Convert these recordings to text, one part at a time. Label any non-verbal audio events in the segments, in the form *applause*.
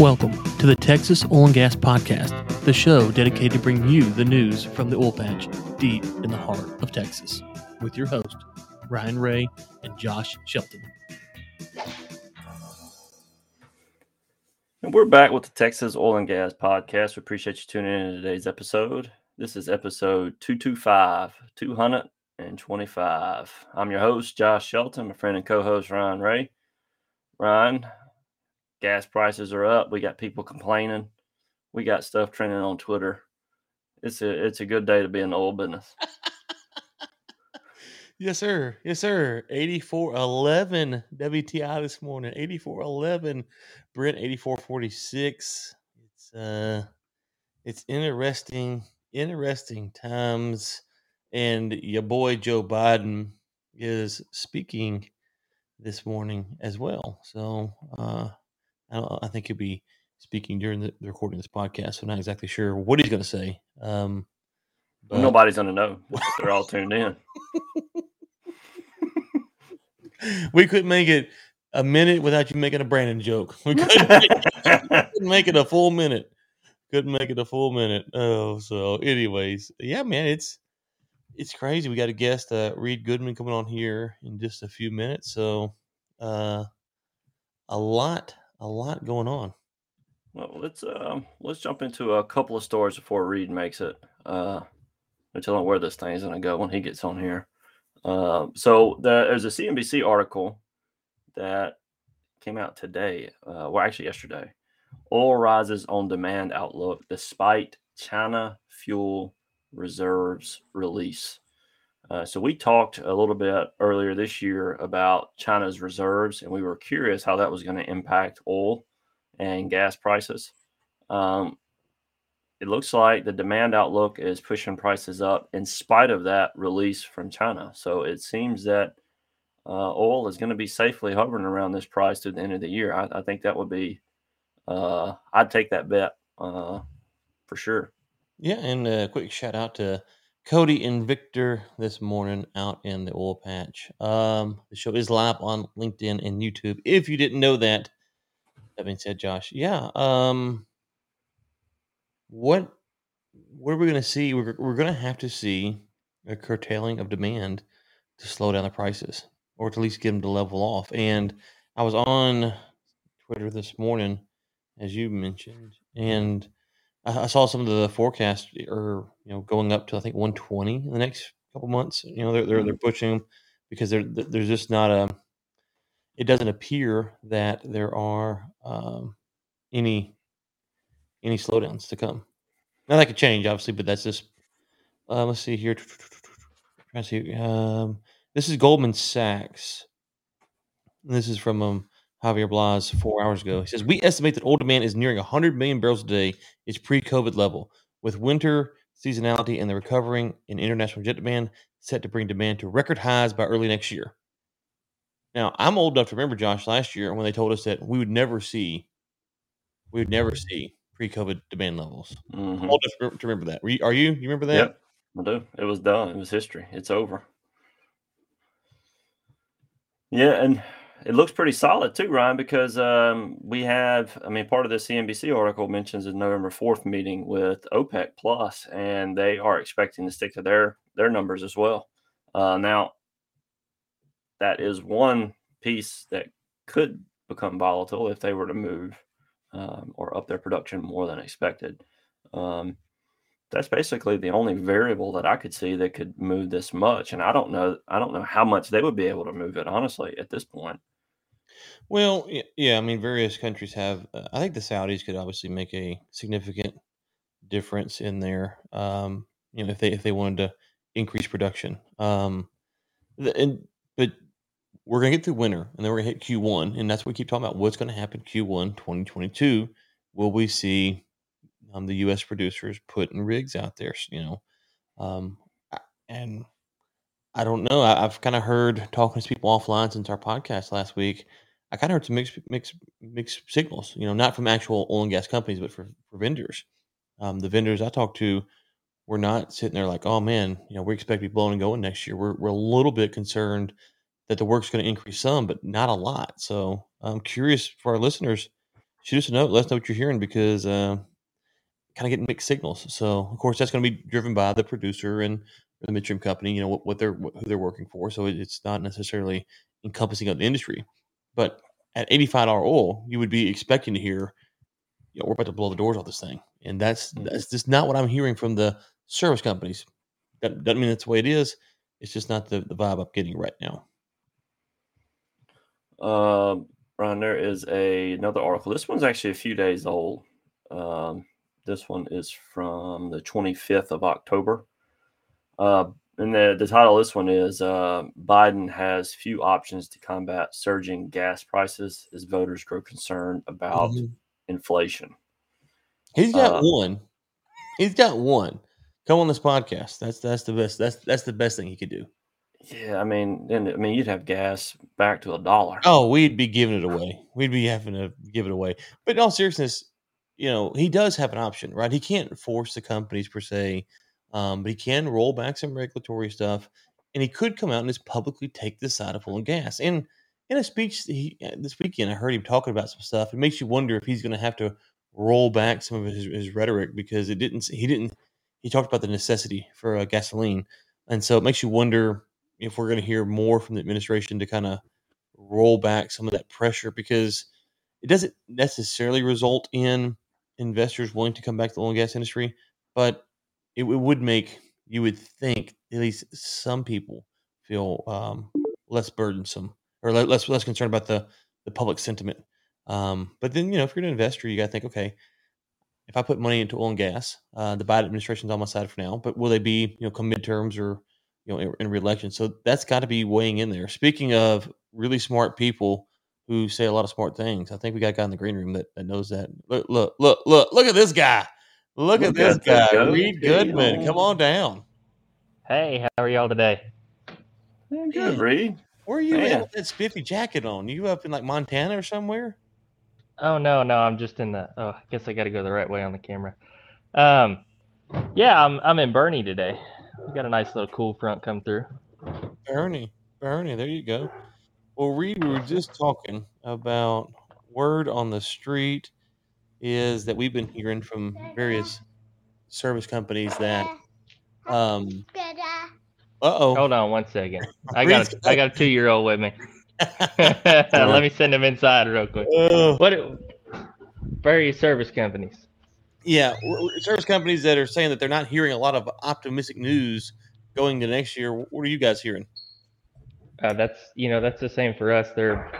Welcome to the Texas Oil and Gas Podcast, the show dedicated to bring you the news from the oil patch deep in the heart of Texas, with your host, Ryan Ray and Josh Shelton. And we're back with the Texas Oil and Gas Podcast. We appreciate you tuning in to today's episode. This is episode 225, 225. I'm your host, Josh Shelton, my friend and co host, Ryan Ray. Ryan, gas prices are up. We got people complaining. We got stuff trending on Twitter. It's a it's a good day to be in the oil business. *laughs* yes, sir. Yes, sir. 8411 WTI this morning. 8411 Brent 8446. It's uh it's interesting, interesting times. And your boy Joe Biden is speaking this morning as well. So uh I, I think he'll be speaking during the, the, recording of this podcast. So not exactly sure what he's going to say. Um, but... Nobody's going to know. *laughs* They're all tuned in. we couldn't make it a minute without you making a Brandon joke. We couldn't make, couldn't make it a full minute. Couldn't make it a full minute. Oh, so anyways, yeah, man, it's it's crazy. We got a guest, uh, Reed Goodman, coming on here in just a few minutes. So, uh, a lot a lot going on. Well, let's uh, let's jump into a couple of stories before Reed makes it. Uh, tell him where this thing is going to go when he gets on here. Uh, so the, there's a CNBC article that came out today, uh, well, actually yesterday. Oil rises on demand outlook despite China fuel reserves release. Uh, so we talked a little bit earlier this year about China's reserves, and we were curious how that was going to impact oil and gas prices. Um, it looks like the demand outlook is pushing prices up in spite of that release from China. So it seems that uh, oil is going to be safely hovering around this price to the end of the year. I, I think that would be, uh, I'd take that bet uh, for sure. Yeah, and a quick shout out to Cody and Victor this morning out in the oil patch. Um, the show is live on LinkedIn and YouTube. If you didn't know that, that being said, Josh, yeah. Um, what what are we going to see? We're we're going to have to see a curtailing of demand to slow down the prices, or to at least get them to level off. And I was on Twitter this morning, as you mentioned, and I saw some of the forecasts are you know going up to I think 120 in the next couple months. You know they're they're, they're mm-hmm. pushing because there there's just not a. It doesn't appear that there are um, any any slowdowns to come. Now that could change, obviously, but that's just. Uh, let's see here. Trying to see. Um, this is Goldman Sachs. This is from um, Javier Blas four hours ago. He says, We estimate that oil demand is nearing 100 million barrels a day, its pre COVID level, with winter seasonality and the recovering in international jet demand set to bring demand to record highs by early next year. Now, I'm old enough to remember, Josh, last year when they told us that we would never see, we would never see pre-COVID demand levels. Mm-hmm. I'm old enough to remember that. Are you? You remember that? Yep, I do. It was done. It was history. It's over. Yeah, and it looks pretty solid too, Ryan, because um, we have, I mean, part of the CNBC article mentions a November 4th meeting with OPEC Plus, and they are expecting to stick to their their numbers as well. Uh, now, that is one piece that could become volatile if they were to move um, or up their production more than expected. Um, that's basically the only variable that I could see that could move this much, and I don't know. I don't know how much they would be able to move it honestly at this point. Well, yeah, I mean, various countries have. Uh, I think the Saudis could obviously make a significant difference in there. Um, you know, if they if they wanted to increase production. Um, the, and but we're gonna get through winter, and then we're gonna hit Q1, and that's what we keep talking about. What's gonna happen Q1 2022? Will we see um, the U.S. producers putting rigs out there? You know, um, and I don't know. I, have kind of heard talking to people offline since our podcast last week I kind of heard some mixed mixed mixed signals. You know, not from actual oil and gas companies, but for for vendors. Um, the vendors I talked to were not sitting there like, oh man, you know, we expect to be blowing and going next year. We're we're a little bit concerned that the work's going to increase some, but not a lot. So I'm curious for our listeners, shoot us a note. Let us know what you're hearing because uh, kind of getting mixed signals. So of course that's going to be driven by the producer and the midstream company. You know what, what they're what, who they're working for. So it, it's not necessarily encompassing of the industry. But at eighty five dollar oil, you would be expecting to hear, you know, we're about to blow the doors off this thing, and that's Mhm. that's just not what I'm hearing from the service companies. That doesn't mean that's the way it is. It's just not the, the vibe I'm getting right now. Um, Ron, there is a another article. This one's actually a few days old. Um, this one is from the 25th of October. Uh, and the, the title of this one is uh, Biden has few options to combat surging gas prices as voters grow concerned about Mhm. inflation. He's got Uh, one. He's got one. Come on this podcast. That's that's the best. That's that's the best thing he could do. Yeah, I mean, and I mean, you'd have gas back to a dollar. Oh, we'd be giving it away. We'd be having to give it away. But in all seriousness, you know, he does have an option, right? He can't force the companies per se, um, but he can roll back some regulatory stuff, and he could come out and just publicly take the side of oil and gas. And in a speech he, uh, this weekend, I heard him talking about some stuff. It makes you wonder if he's going to have to roll back some of his, his rhetoric because it didn't. He didn't. He talked about the necessity for uh, gasoline, and so it makes you wonder if we're going to hear more from the administration to kind of roll back some of that pressure because it doesn't necessarily result in investors willing to come back to the oil and gas industry, but it, it would make you would think at least some people feel um, less burdensome or less less concerned about the the public sentiment. Um, but then you know if you're an investor, you got to think, okay, if I put money into oil and gas, uh, the Biden administration's on my side for now, but will they be you know come midterms or you know in, in reelection? So that's got to be weighing in there. Speaking of really smart people who say a lot of smart things, I think we got a guy in the green room that, that knows that. Look, look, look, look, look at this guy. Look, at Look this at the guy, goat Reed tail. Goodman. Come on down. Hey, how are y'all today? Yeah, good, Man. Reed. Where are you Man. at with that spiffy jacket on? You up in like Montana or somewhere? Oh no, no, I'm just in the. Oh, I guess I got to go the right way on the camera. Um, yeah, I'm I'm in Boerne today. We got a nice little cool front come through. Boerne, Boerne, there you go. Well, Reed, we were just talking about word on the street is that we've been hearing from various service companies that, um, uh oh, Hold on one second. I got a, I got a two year old with me. *laughs* Let me send him inside real quick. What? Various service companies. yeah, service companies that are saying that they're not hearing a lot of optimistic news going to next year. What are you guys hearing? Uh, that's you know that's the same for us. They're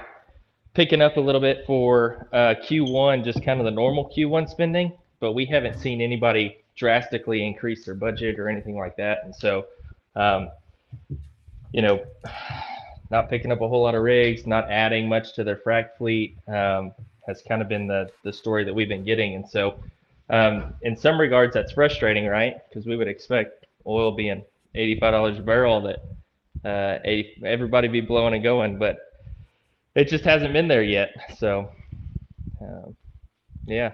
picking up a little bit for uh, Q1, just kind of the normal Q1 spending, but we haven't seen anybody drastically increase their budget or anything like that. And so, um, you know, *sighs* not picking up a whole lot of rigs, not adding much to their frac fleet um, has kind of been the the story that we've been getting. And so, um, in some regards, that's frustrating, right? Because we would expect oil being eighty-five dollars a barrel that uh, 80, everybody be blowing and going, but it just hasn't been there yet. So, um, yeah.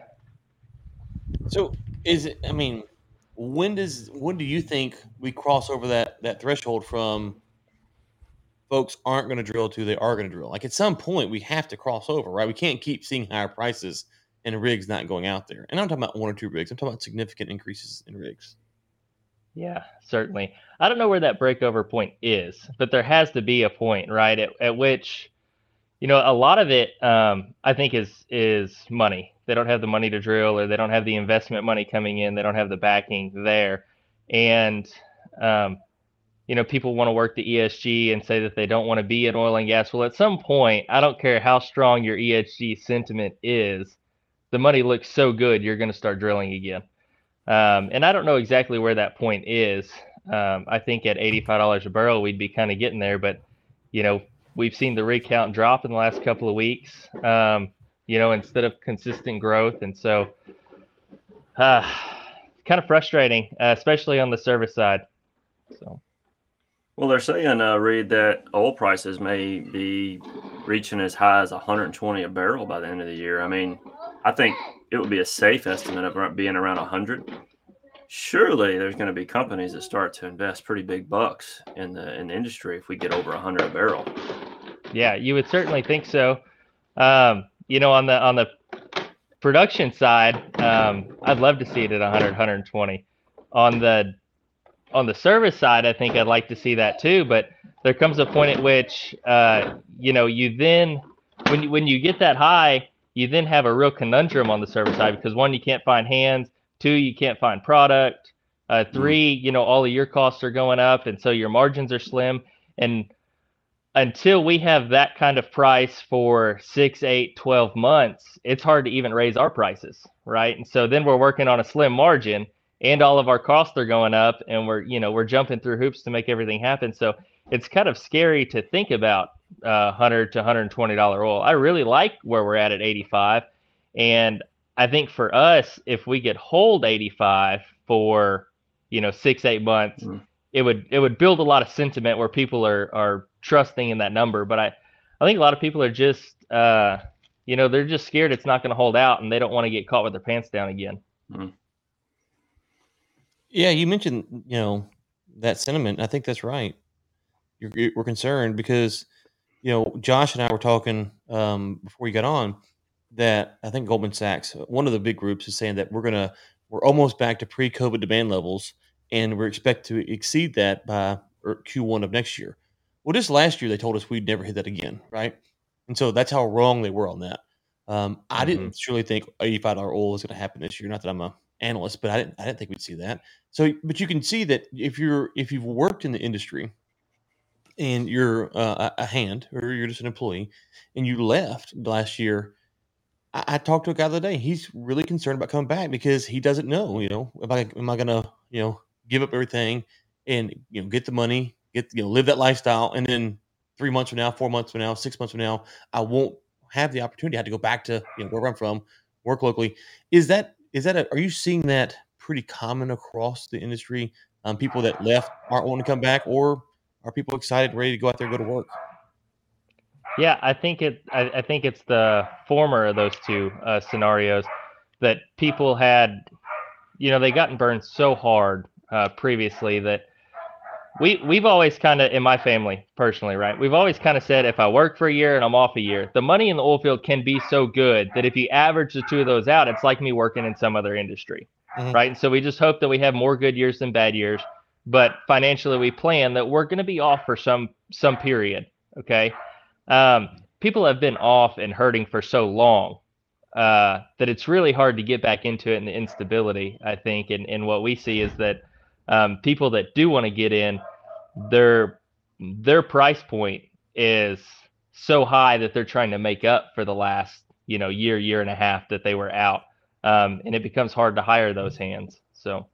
So is it? I mean, when does when do you think we cross over that that threshold from folks aren't going to drill to they are going to drill? Like at some point, we have to cross over, right? We can't keep seeing higher prices and rigs not going out there. And I'm talking about one or two rigs. I'm talking about significant increases in rigs. Yeah, certainly. I don't know where that breakover point is, but there has to be a point, right? At, at which, you know, a lot of it, um, I think, is is money. They don't have the money to drill, or they don't have the investment money coming in. They don't have the backing there, and um, you know, people want to work the ESG and say that they don't want to be in oil and gas. Well, at some point, I don't care how strong your ESG sentiment is, the money looks so good, you're going to start drilling again. Um, and I don't know exactly where that point is. Um, I think at $85 a barrel, we'd be kind of getting there. But, you know, we've seen the rig count drop in the last couple of weeks, um, you know, instead of consistent growth. And so, uh, kind of frustrating, uh, especially on the service side. So, Well, they're saying, uh, Reed, that oil prices may be reaching as high as 120 a barrel by the end of the year. I mean, I think it would be a safe estimate of being around 100. Surely, there's going to be companies that start to invest pretty big bucks in the in the industry if we get over 100 a barrel. yeah, you would certainly think so. Um, you know, on the on the production side, um, I'd love to see it at 100, 120. On the on the service side, I think I'd like to see that too. But there comes a point at which, uh, you know, you then when you, when you get that high, you then have a real conundrum on the service side because one, you can't find hands. Two, you can't find product. Uh, mm-hmm. three, you know, all of your costs are going up, and so your margins are slim. And until we have that kind of price for six, eight, 12 months, it's hard to even raise our prices, right? And so then we're working on a slim margin and all of our costs are going up and we're, you know, we're jumping through hoops to make everything happen. So it's kind of scary to think about uh, 100 to 120 dollar oil. I really like where we're at at 85 and I think for us if we could hold 85 for, you know, 6 8 months, mm. it would it would build a lot of sentiment where people are are trusting in that number. But I, I think a lot of people are just, uh, you know, they're just scared it's not going to hold out, and they don't want to get caught with their pants down again. Mm. Yeah, you mentioned, you know, that sentiment. I think that's right. You're, you're, we're concerned because, you know, Josh and I were talking um, before we got on that I think Goldman Sachs, one of the big groups, is saying that we're gonna we're almost back to pre-COVID demand levels, and we're expect to exceed that by er, Q1 of next year. Well, just last year they told us we'd never hit that again, right? And so that's how wrong they were on that. Um, I mm-hmm. didn't truly think eighty-five dollar oil was going to happen this year. Not that I'm a analyst, but I didn't I didn't think we'd see that. So, but you can see that if you're if you've worked in the industry and you're uh, a hand or you're just an employee and you left last year. I, I, talked to a guy the other day. He's really concerned about coming back because he doesn't know. You know, am I am I gonna you know give up everything and you know get the money, get you know live that lifestyle, and then three months from now, four months from now, six months from now, I won't have the opportunity. I have to go back to you know where I'm from, work locally. Is that is that a, are you seeing that pretty common across the industry? Um, people that left aren't wanting to come back, or are people excited, ready to go out there and go to work? Yeah, I think it. I, I think it's the former of those two uh, scenarios that people had. You know, they gotten burned so hard uh, previously that we we've always kind of in my family personally, right? We've always kind of said if I work for a year and I'm off a year, the money in the oil field can be so good that if you average the two of those out, it's like me working in some other industry, mm-hmm. right? And so we just hope that we have more good years than bad years, but financially we plan that we're going to be off for some some period, okay? Um, people have been off and hurting for so long uh, that it's really hard to get back into it and the instability. I think, and and what we see is that um, people that do want to get in, their their price point is so high that they're trying to make up for the last you know year year and a half that they were out, um, and it becomes hard to hire those hands. So.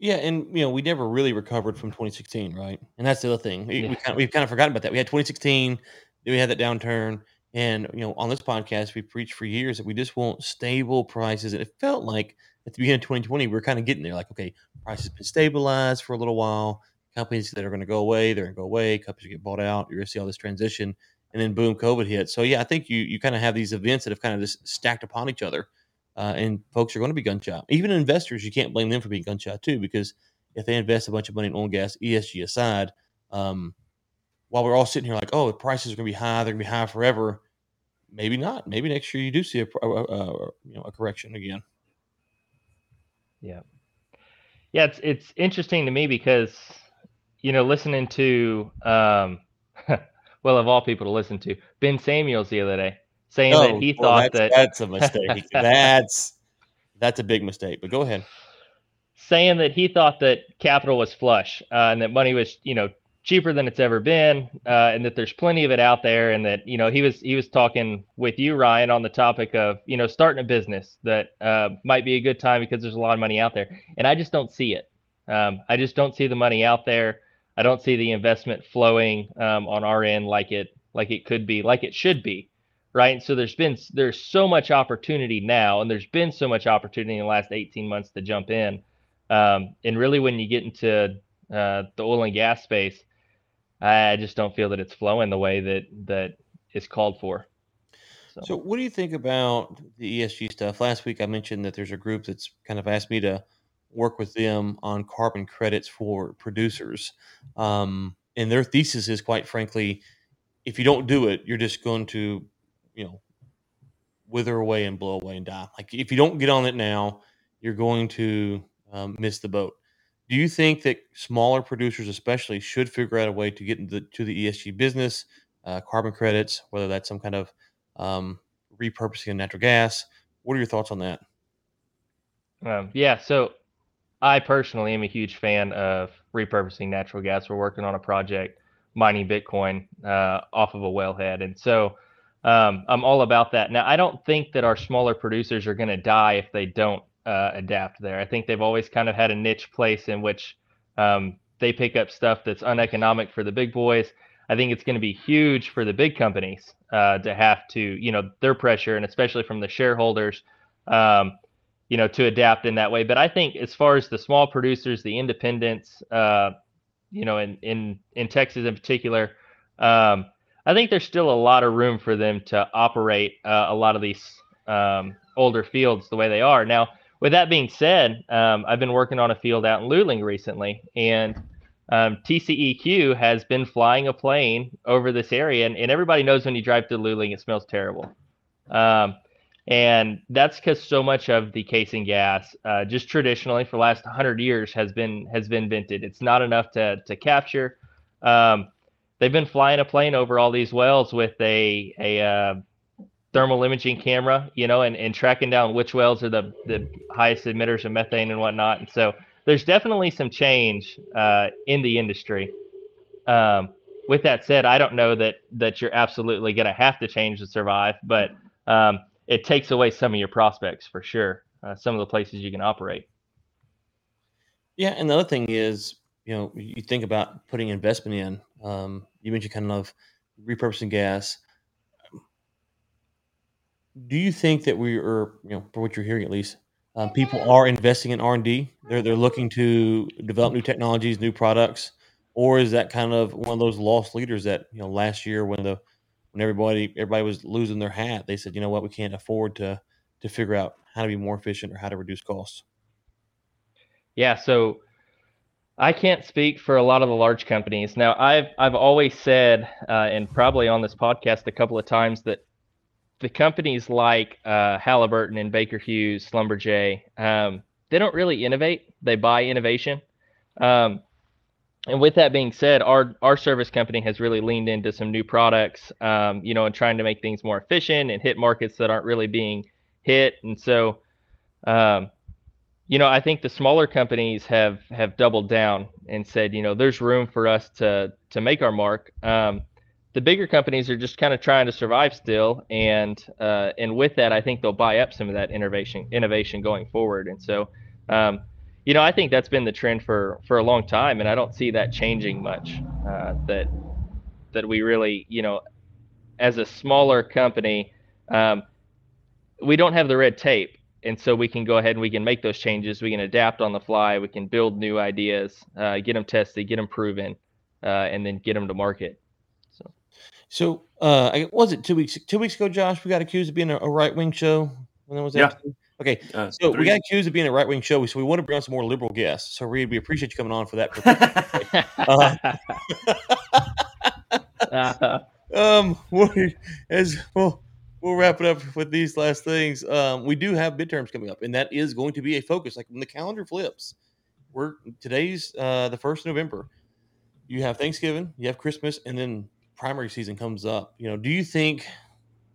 Yeah, and you know we never really recovered from 2016, right? And that's the other thing. We, yeah. we kind of, we've kind of forgotten about that. We had 2016, we had that downturn, and you know on this podcast we preached for years that we just want stable prices, and it felt like at the beginning of 2020, we are kind of getting there. Like, okay, prices been stabilized for a little while. Companies that are going to go away, they're going to go away. Companies get bought out. You're going to see all this transition, and then boom, COVID hit. So yeah, I think you you kind of have these events that have kind of just stacked upon each other, uh, and folks are going to be gun shy. Even investors, you can't blame them for being gun shy too, because if they invest a bunch of money in oil and gas, ESG aside, um, while we're all sitting here like, oh, the prices are going to be high, they're going to be high forever. Maybe not. Maybe next year you do see a, a, a you know a correction again. Yeah. Yeah, it's it's interesting to me because you know, listening to um *laughs* well of all people to listen to, Ben Samuels the other day saying oh, that he well, thought that's, that that's a mistake. *laughs* that's that's a big mistake. But go ahead. Saying that he thought that capital was flush uh, and that money was, you know, cheaper than it's ever been, uh, and that there's plenty of it out there, and that you know he was he was talking with you Ryan on the topic of you know starting a business that uh, might be a good time because there's a lot of money out there, and I just don't see it. Um, I just don't see the money out there. I don't see the investment flowing um, on our end like it like it could be, like it should be, right? And so there's been there's so much opportunity now, and there's been so much opportunity in the last 18 months to jump in. Um, and really, when you get into uh, the oil and gas space, I just don't feel that it's flowing the way that that is called for. So. so. what do you think about the ESG stuff? Last week I mentioned that there's a group that's kind of asked me to work with them on carbon credits for producers. Um, and their thesis is quite frankly, if you don't do it, you're just going to, you know, wither away and blow away and die. Like if you don't get on it now, you're going to um, miss the boat. Do you think that smaller producers, especially, should figure out a way to get into the, to the ESG business, uh, carbon credits, whether that's some kind of um, repurposing of natural gas? What are your thoughts on that? Um, yeah, so I personally am a huge fan of repurposing natural gas. We're working on a project mining Bitcoin uh, off of a wellhead, and so um, I'm all about that. Now, I don't think that our smaller producers are going to die if they don't uh, adapt there. I think they've always kind of had a niche place in which um, they pick up stuff that's uneconomic for the big boys. I think it's going to be huge for the big companies uh, to have to, you know, their pressure and especially from the shareholders, um, you know, to adapt in that way. But I think as far as the small producers, the independents, uh, you know, in in in Texas in particular, um, I think there's still a lot of room for them to operate uh, a lot of these um, older fields the way they are now with that being said, um, I've been working on a field out in Luling recently, and um, TCEQ has been flying a plane over this area, and, and everybody knows when you drive through Luling, it smells terrible. Um, and that's because so much of the casing gas, uh, just traditionally for the last 100 years, has been has been vented. It's not enough to to capture. Um, they've been flying a plane over all these wells with a a uh, thermal imaging camera, you know, and, and tracking down which wells are the, the highest emitters of methane and whatnot. And so there's definitely some change uh, in the industry. Um, with that said, I don't know that that you're absolutely going to have to change to survive, but um, it takes away some of your prospects for sure. Uh, some of the places you can operate. Yeah, and the other thing is, you know, you think about putting investment in. Um, you mentioned kind of repurposing gas do you think that we are, you know, for what you're hearing at least, um, people are investing in R and D? They're they're looking to develop new technologies, new products, or is that kind of one of those loss leaders that you know last year when the when everybody everybody was losing their hat, they said, you know what, we can't afford to to figure out how to be more efficient or how to reduce costs. Yeah, so I can't speak for a lot of the large companies. Now, I've I've always said, uh, and probably on this podcast a couple of times, that the companies like uh, Halliburton and Baker Hughes, Schlumberger, um, they don't really innovate. They buy innovation. Um, and with that being said, our our service company has really leaned into some new products, um, you know, and trying to make things more efficient and hit markets that aren't really being hit. And so, um, you know, I think the smaller companies have have doubled down and said, you know, there's room for us to to make our mark. Um, the bigger companies are just kind of trying to survive still, and uh, and with that, I think they'll buy up some of that innovation innovation going forward. And so, um, you know, I think that's been the trend for for a long time, and I don't see that changing much. Uh, that that we really, you know, as a smaller company, um, we don't have the red tape, and so we can go ahead and we can make those changes. We can adapt on the fly. We can build new ideas, uh, get them tested, get them proven, uh, and then get them to market. So, uh, was it two weeks two weeks ago, Josh? We got accused of being a, a right wing show. When that was that? Yeah. Okay, uh, so three. we got accused of being a right wing show, so we want to bring on some more liberal guests. So, Reed, we appreciate you coming on for that. *laughs* *laughs* uh, *laughs* um, we, as well, we'll wrap it up with these last things. Um, we do have midterms coming up, and that is going to be a focus. Like when the calendar flips, we're today's uh, the first of November. You have Thanksgiving, you have Christmas, and then primary season comes up, you know, do you think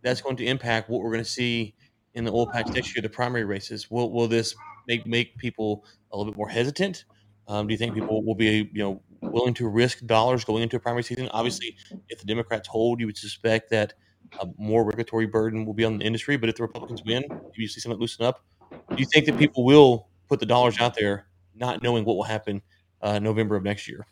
that's going to impact what we're going to see in the oil patch next year, the primary races? Will will this make make people a little bit more hesitant? Um, do you think people will be, you know, willing to risk dollars going into a primary season? Obviously, if the Democrats hold, you would suspect that a more regulatory burden will be on the industry. But if the Republicans win, you see something loosen up? Do you think that people will put the dollars out there, not knowing what will happen uh, November of next year?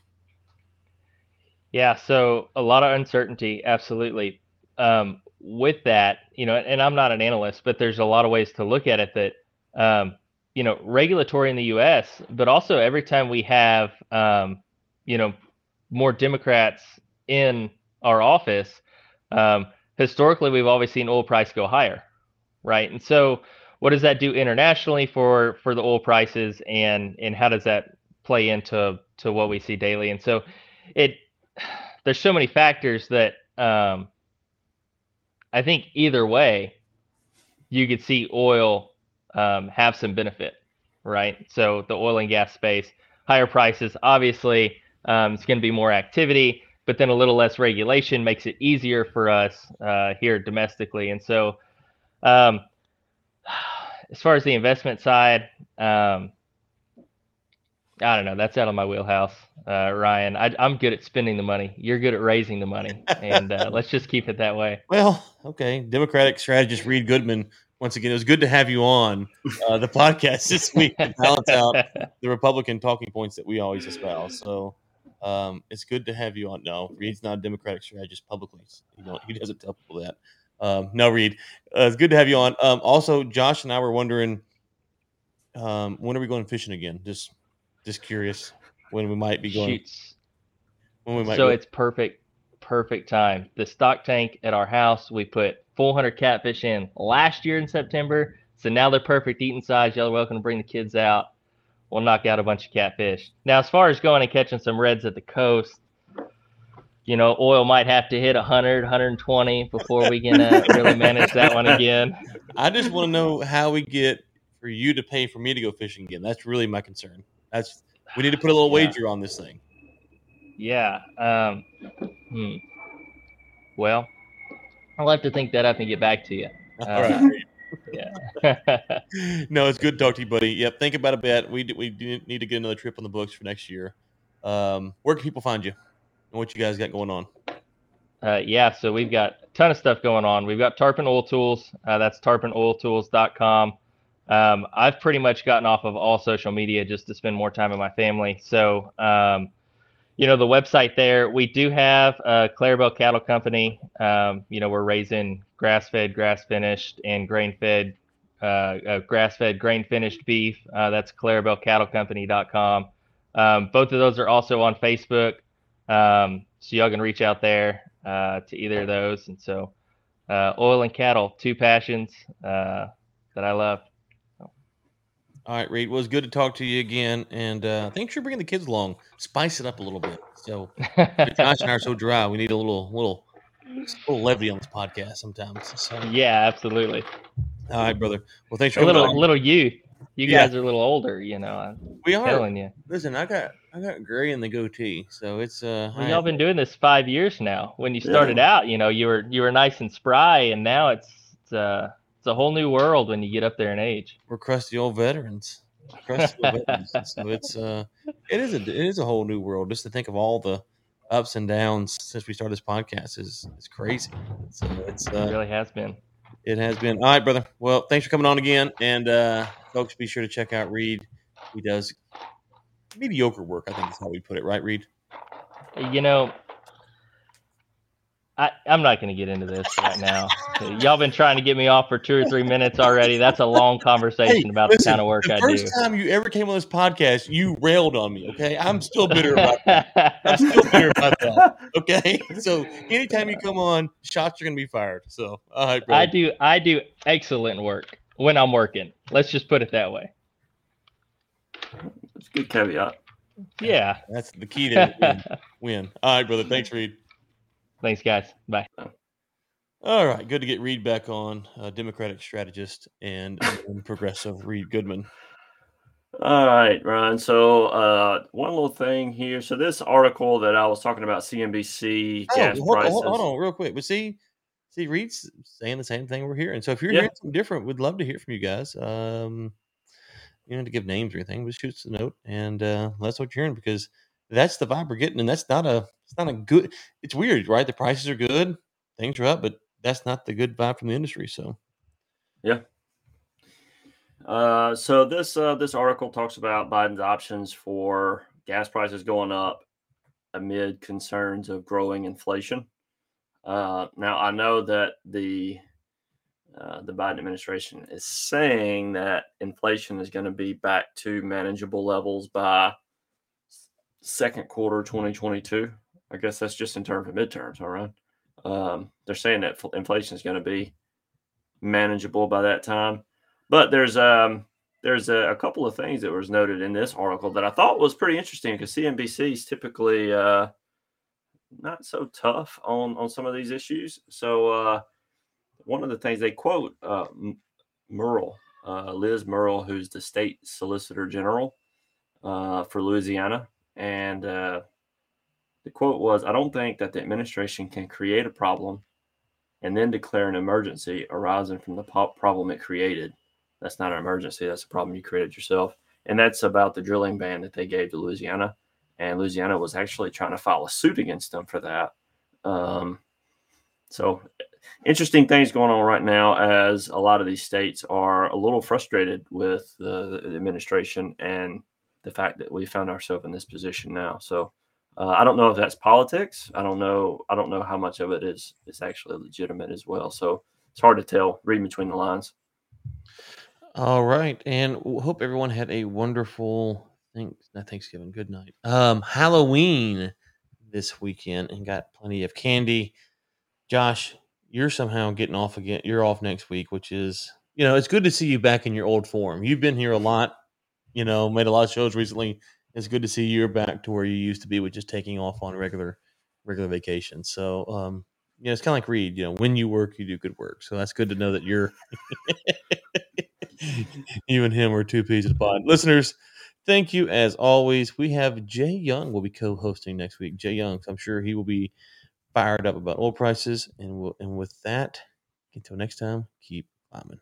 Yeah, so a lot of uncertainty, absolutely. Um, with that, you know, and I'm not an analyst, but there's a lot of ways to look at it that, um, you know, regulatory in the U.S., but also every time we have, um, you know, more Democrats in our office, um, historically we've always seen oil price go higher, right? And so, what does that do internationally for for the oil prices, and and how does that play into to what we see daily? And so, it *sighs* there's so many factors that um, I think either way, you could see oil um, have some benefit, right? So the oil and gas space, higher prices, obviously, um, it's going to be more activity, but then a little less regulation makes it easier for us uh, here domestically. And so, um, as far as the investment side, um, I don't know. That's out of my wheelhouse, uh, Ryan. I, am good at spending the money. You're good at raising the money, and uh, *laughs* let's just keep it that way. Well, okay. Democratic strategist Reed Goodman. Once again, it was good to have you on uh, the podcast this week to balance out *laughs* the Republican talking points that we always espouse. So um, it's good to have you on. No, Reed's not a Democratic strategist publicly. He, he *laughs* doesn't tell people that. Um, no, Reed, uh, it's good to have you on. Um, also, Josh and I were wondering um, when are we going fishing again? Just just curious when we might be going. Shoots. When we might. So go. it's perfect, perfect time. The stock tank at our house, we put 400 catfish in last year in September. So now they're perfect eating size. Y'all are welcome to bring the kids out. We'll knock out a bunch of catfish. Now, as far as going and catching some reds at the coast, you know, oil might have to hit 100, 120 before we can uh, really manage that one again. *laughs* I just want to know how we get for you to pay for me to go fishing again. That's really my concern. That's we need to put a little *sighs* yeah. wager on this thing. Yeah. Um, hmm. Well, I'll have to think that up and get back to you. Uh, All right. Yeah. *laughs* *laughs* no, it's good to talk to you, buddy. Yep. Think about a bet. We we do need to get another trip on the books for next year. Um, where can people find you and what you guys got going on? Uh, yeah, so we've got a ton of stuff going on. We've got Tarpon Oil Tools. Uh, that's tarponoiltools.com. Um, I've pretty much gotten off of all social media just to spend more time with my family. So, um, you know, the website there, we do have a Clarabelle Cattle Company. Um, you know, we're raising grass fed, grass finished, and grain fed, uh, uh, grass fed, grain finished beef. Uh, that's clarabellecattlecompany.com. Um, both of those are also on Facebook. Um, so y'all can reach out there uh, to either of those. And so, uh, oil and cattle, two passions uh, that I love. All right, Reed. Well, it's good to talk to you again, and uh, thanks for bringing the kids along. Spice it up a little bit. So Josh and I are so dry. We need a little, little, little levity on this podcast sometimes. So. Yeah, absolutely. All right, brother. Well, thanks for a little, little you. You yeah. guys are a little older, you know. I'm we are. Telling you. Listen, I got, I got gray in the goatee, so it's. uh well, Y'all been doing this five years now. When you started yeah. out, you know, you were you were nice and spry, and now it's, it's uh it's a whole new world when you get up there in age. We're crusty old veterans. Crusty old veterans. *laughs* So it's uh, it is a it is a whole new world. Just to think of all the ups and downs since we started this podcast is is crazy. So it's uh, it really has been. It has been. All right, brother. Well, thanks for coming on again, and uh, folks, be sure to check out Reed. He does mediocre work. I think is how we put it, right, Reed? You know, I, am not going to get into this right now. Y'all been trying to get me off for two or three minutes already. That's a long conversation hey, about listen, the kind of work I do. The first time you ever came on this podcast, you railed on me. Okay, I'm still bitter *laughs* about that. I'm still bitter about that. Okay, so anytime you come on, shots are going to be fired. So, all right, I do. I do excellent work when I'm working. Let's just put it that way. That's a good caveat. Yeah, that's the key to win. win. All right, brother. Thanks, Reed. Thanks, guys. Bye. All right, good to get Reed back on, uh, Democratic strategist and, and progressive Reed Goodman. All right, Ryan. So uh, one little thing here. So this article that I was talking about, CNBC oh, gas hold, prices. Hold, hold, on, real quick. But see, see, Reed's saying the same thing we're hearing. So if you're yeah. hearing something different, we'd love to hear from you guys. Um, you know, to give names or anything, but shoot us a note and uh, let us know what you're hearing because that's the vibe we're getting, and that's not a it's not a good. It's weird, right? The prices are good, things are up, but that's not the good vibe from the industry. So, yeah. Uh, so this uh, this article talks about Biden's options for gas prices going up amid concerns of growing inflation. Uh, now I know that the uh, the Biden administration is saying that inflation is going to be back to manageable levels by second quarter 2022. I guess that's just in terms of midterms, all right. Um, they're saying that inflation is going to be manageable by that time, but there's um there's a, a, couple of things that was noted in this article that I thought was pretty interesting because CNBC is typically uh, not so tough on on some of these issues. So uh, one of the things they quote uh, Murrill, uh, Liz Murrill, who's the state solicitor general uh, for Louisiana. And uh, the quote was I don't think that the administration can create a problem and then declare an emergency arising from the problem it created. That's not an emergency, that's a problem you created yourself. And that's about the drilling ban that they gave to Louisiana. And Louisiana was actually trying to file a suit against them for that. Um, so, interesting things going on right now as a lot of these states are a little frustrated with the, the administration and the fact that we found ourselves in this position now. So, uh, I don't know if that's politics. I don't know. I don't know how much of it is is actually legitimate as well. So it's hard to tell. Reading between the lines. All right, and hope everyone had a wonderful thanks not Thanksgiving. Good night. Um, Halloween this weekend and got plenty of candy. Josh, you're somehow getting off again. You're off next week, which is you know it's good to see you back in your old form. You've been here a lot. You know, made a lot of shows recently it's good to see you're back to where you used to be with just taking off on regular regular vacation. So um, you know, it's kind of like Reed. You know, when you work, you do good work. So that's good to know that you're *laughs* you and him are two peas in a pod. Listeners, thank you as always. We have Jay Young will be co-hosting next week. Jay Young, I'm sure he will be fired up about oil prices. And we'll, and with that, until next time, keep climbing.